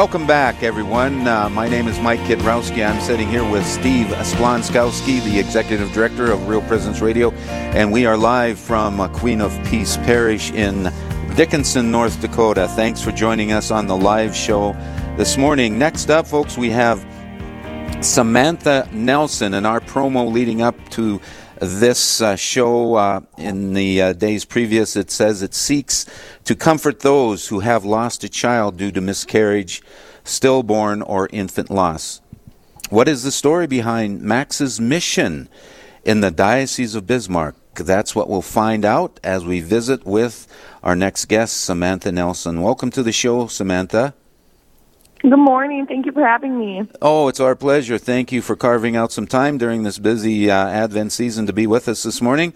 Welcome back, everyone. Uh, my name is Mike Kidrowski. I'm sitting here with Steve Splonskowski, the Executive Director of Real Presence Radio, and we are live from uh, Queen of Peace Parish in Dickinson, North Dakota. Thanks for joining us on the live show this morning. Next up, folks, we have Samantha Nelson and our promo leading up to this uh, show uh, in the uh, days previous. It says it seeks to comfort those who have lost a child due to miscarriage, stillborn, or infant loss. What is the story behind Max's mission in the Diocese of Bismarck? That's what we'll find out as we visit with our next guest, Samantha Nelson. Welcome to the show, Samantha. Good morning. Thank you for having me. Oh, it's our pleasure. Thank you for carving out some time during this busy uh, Advent season to be with us this morning.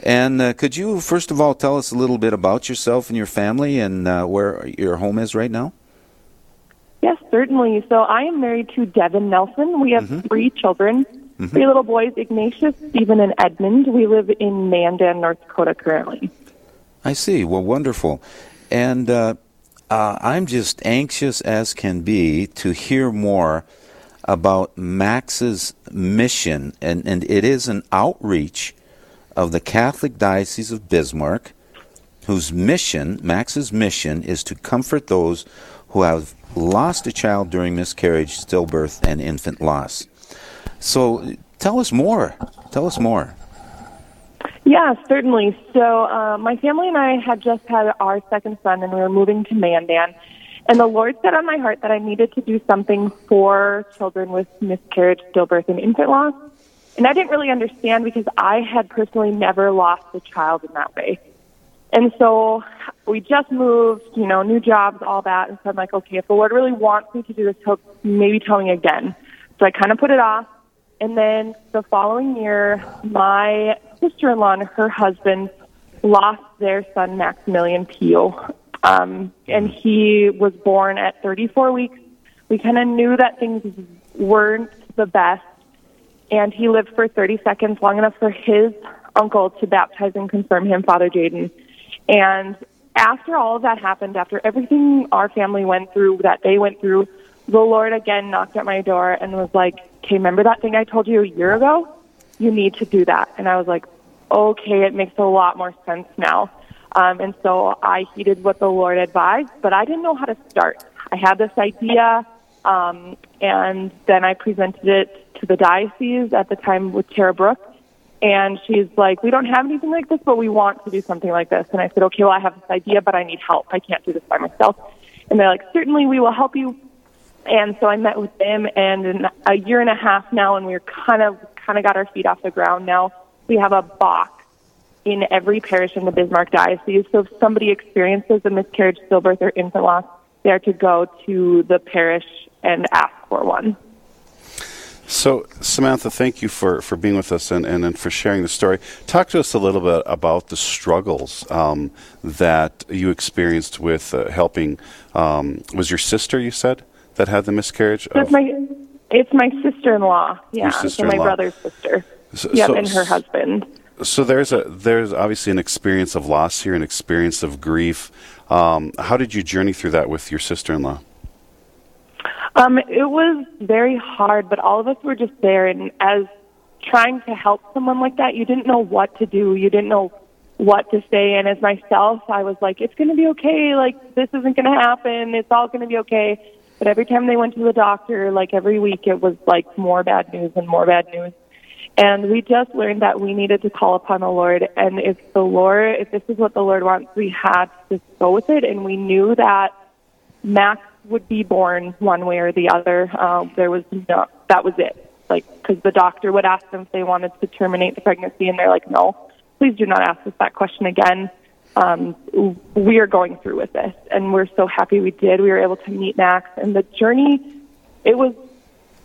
And uh, could you, first of all, tell us a little bit about yourself and your family and uh, where your home is right now? Yes, certainly. So I am married to Devin Nelson. We have mm-hmm. three children, mm-hmm. three little boys, Ignatius, Stephen, and Edmund. We live in Mandan, North Dakota currently. I see. Well, wonderful. And uh, I'm just anxious as can be to hear more about Max's mission, and, and it is an outreach of the Catholic Diocese of Bismarck, whose mission, Max's mission, is to comfort those who have lost a child during miscarriage, stillbirth, and infant loss. So tell us more. Tell us more. Yeah, certainly. So uh, my family and I had just had our second son, and we were moving to Mandan. And the Lord set on my heart that I needed to do something for children with miscarriage, stillbirth, and infant loss. And I didn't really understand because I had personally never lost a child in that way. And so we just moved, you know, new jobs, all that. And so I'm like, okay, if the Lord really wants me to do this, he'll maybe tell me again. So I kind of put it off. And then the following year, my sister in law and her husband lost their son, Maximilian Peel. Um, and he was born at 34 weeks. We kind of knew that things weren't the best. And he lived for 30 seconds, long enough for his uncle to baptize and confirm him, Father Jaden. And after all of that happened, after everything our family went through, that they went through, the Lord again knocked at my door and was like, okay, remember that thing I told you a year ago? You need to do that. And I was like, okay, it makes a lot more sense now. Um, and so I heeded what the Lord advised, but I didn't know how to start. I had this idea, um, and then I presented it to the diocese at the time with Tara Brooks, And she's like, we don't have anything like this, but we want to do something like this. And I said, okay, well, I have this idea, but I need help. I can't do this by myself. And they're like, certainly we will help you. And so I met with them, and in a year and a half now, and we're kind of kind of got our feet off the ground now. We have a box in every parish in the Bismarck Diocese. So if somebody experiences a miscarriage, stillbirth, or infant loss, they are to go to the parish and ask for one. So, Samantha, thank you for, for being with us and, and, and for sharing the story. Talk to us a little bit about the struggles um, that you experienced with uh, helping. Um, was your sister, you said, that had the miscarriage? Of... My, it's my sister in law. Yeah, so my brother's sister. So, yep, so, and her husband. So there's a there's obviously an experience of loss here, an experience of grief. Um, how did you journey through that with your sister-in-law? Um, it was very hard, but all of us were just there, and as trying to help someone like that, you didn't know what to do. You didn't know what to say. And as myself, I was like, it's going to be okay. Like, this isn't going to happen. It's all going to be okay. But every time they went to the doctor, like every week, it was like more bad news and more bad news. And we just learned that we needed to call upon the Lord. And if the Lord, if this is what the Lord wants, we had to go with it. And we knew that Max would be born one way or the other. Um, there was no, that was it. Like, because the doctor would ask them if they wanted to terminate the pregnancy, and they're like, no, please do not ask us that question again. Um, we are going through with this, and we're so happy we did. We were able to meet Max, and the journey, it was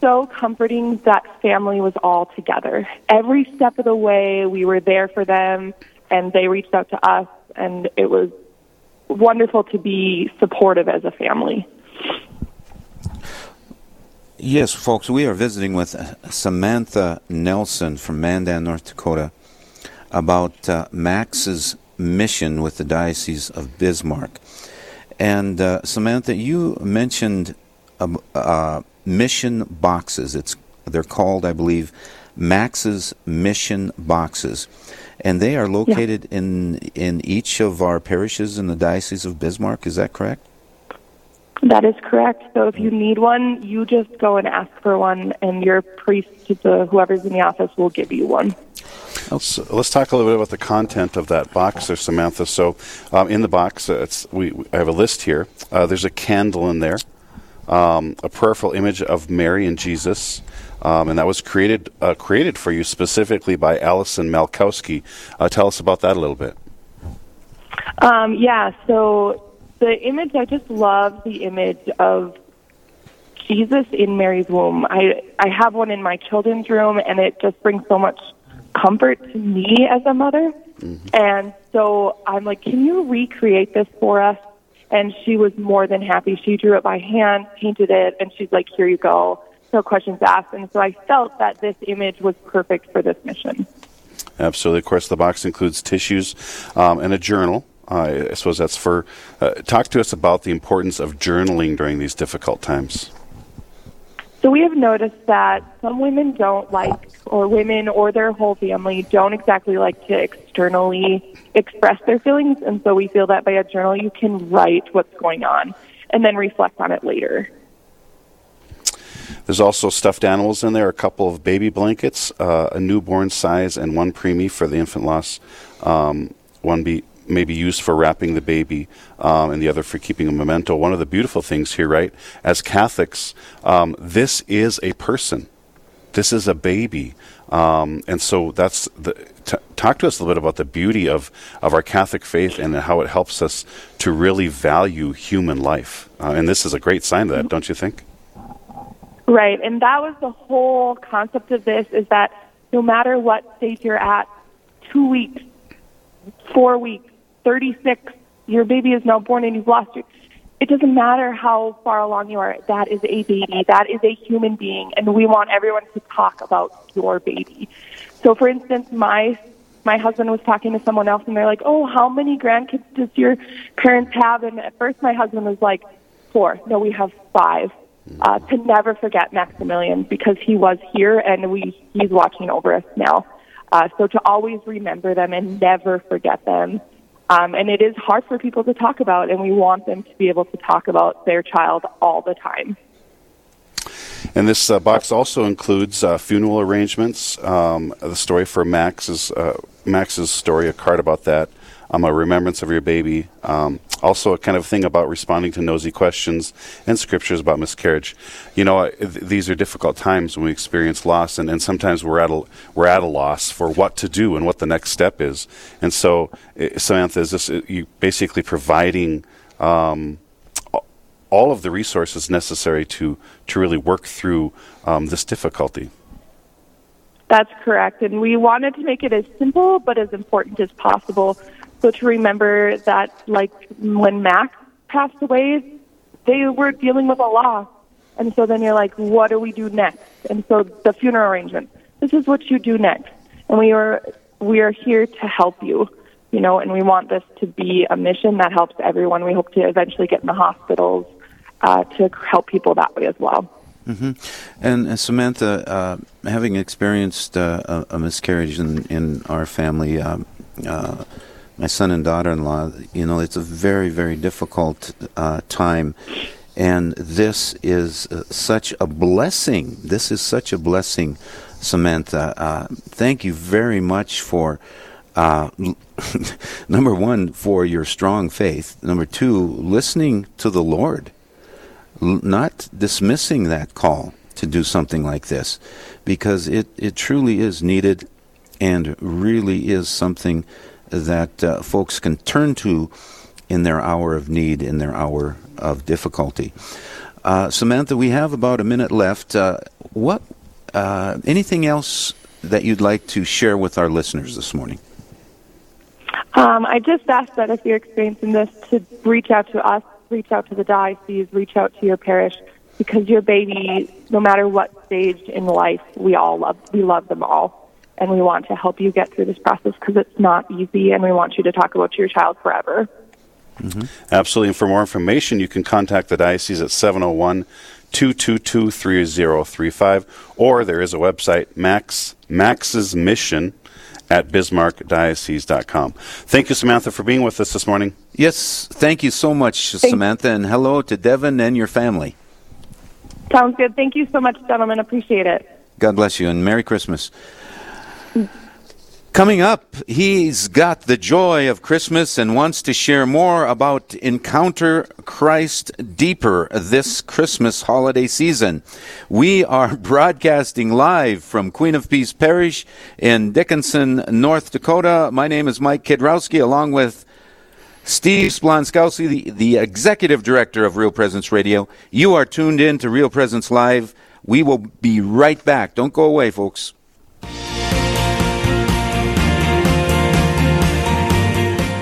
so comforting that family was all together. Every step of the way, we were there for them, and they reached out to us, and it was wonderful to be supportive as a family. Yes, folks, we are visiting with Samantha Nelson from Mandan, North Dakota, about uh, Max's mission with the Diocese of Bismarck. And uh, Samantha, you mentioned uh, mission boxes. It's they're called, I believe, Max's Mission Boxes, and they are located yeah. in in each of our parishes in the Diocese of Bismarck. Is that correct? That is correct. So if you need one, you just go and ask for one, and your priest, the, whoever's in the office, will give you one. So let's talk a little bit about the content of that box there, Samantha. So um, in the box, uh, we, we, I have a list here. Uh, there's a candle in there, um, a prayerful image of Mary and Jesus, um, and that was created uh, created for you specifically by Allison Malkowski. Uh, tell us about that a little bit. Um, yeah, so the image, I just love the image of Jesus in Mary's womb. I, I have one in my children's room, and it just brings so much comfort to me as a mother. Mm-hmm. And so I'm like, can you recreate this for us? And she was more than happy. She drew it by hand, painted it, and she's like, here you go. No questions asked. And so I felt that this image was perfect for this mission. Absolutely. Of course, the box includes tissues um, and a journal. Uh, I suppose that's for. Uh, talk to us about the importance of journaling during these difficult times. So we have noticed that some women don't like, or women or their whole family don't exactly like to externally express their feelings. And so we feel that by a journal, you can write what's going on and then reflect on it later. There's also stuffed animals in there, a couple of baby blankets, uh, a newborn size, and one preemie for the infant loss. Um, one be may be used for wrapping the baby, um, and the other for keeping a memento. One of the beautiful things here, right? As Catholics, um, this is a person. This is a baby, um, and so that's the. T- talk to us a little bit about the beauty of of our Catholic faith and how it helps us to really value human life. Uh, and this is a great sign of that, don't you think? Right, and that was the whole concept of this: is that no matter what stage you're at, two weeks, four weeks, 36, your baby is now born and you've lost your. It doesn't matter how far along you are. That is a baby. That is a human being, and we want everyone to talk about your baby. So, for instance, my my husband was talking to someone else, and they're like, "Oh, how many grandkids does your parents have?" And at first, my husband was like, four. No, we have five. Uh, to never forget Maximilian because he was here and we he's watching over us now. Uh, so to always remember them and never forget them um, and it is hard for people to talk about, and we want them to be able to talk about their child all the time. And this uh, box also includes uh, funeral arrangements, um, the story for Max's uh, Max's story, a card about that, um, a remembrance of your baby. Um, also, a kind of thing about responding to nosy questions and scriptures about miscarriage. You know, th- these are difficult times when we experience loss, and, and sometimes we're at a we're at a loss for what to do and what the next step is. And so, Samantha, is this you basically providing? Um, all of the resources necessary to, to really work through um, this difficulty. That's correct. And we wanted to make it as simple but as important as possible so to remember that, like when Max passed away, they were dealing with a loss. And so then you're like, what do we do next? And so the funeral arrangement, this is what you do next. And we are, we are here to help you, you know, and we want this to be a mission that helps everyone. We hope to eventually get in the hospitals uh, to help people that way as well. Mm-hmm. And uh, Samantha, uh, having experienced uh, a, a, miscarriage in, in our family, um, uh, my son and daughter-in-law, you know, it's a very, very difficult uh, time, and this is uh, such a blessing. This is such a blessing, Samantha. Uh, thank you very much for. Uh, number one, for your strong faith. Number two, listening to the Lord, L- not dismissing that call to do something like this, because it, it truly is needed and really is something that uh, folks can turn to in their hour of need, in their hour of difficulty. Uh, Samantha, we have about a minute left. Uh, what uh, anything else that you'd like to share with our listeners this morning? Um, I just ask that if you're experiencing this, to reach out to us, reach out to the diocese, reach out to your parish, because your baby, no matter what stage in life, we all love, we love them all and we want to help you get through this process because it's not easy, and we want you to talk about your child forever. Mm-hmm. Absolutely. And for more information, you can contact the diocese at 701 222 3035. Or there is a website, Max, Max's Mission at bismarckdiocese.com. Thank you, Samantha, for being with us this morning. Yes, thank you so much, Samantha, and hello to Devin and your family. Sounds good. Thank you so much, gentlemen. Appreciate it. God bless you, and Merry Christmas. Coming up, he's got the joy of Christmas and wants to share more about Encounter Christ Deeper this Christmas holiday season. We are broadcasting live from Queen of Peace Parish in Dickinson, North Dakota. My name is Mike Kidrowski, along with Steve Splonskowski, the, the executive director of Real Presence Radio. You are tuned in to Real Presence Live. We will be right back. Don't go away, folks.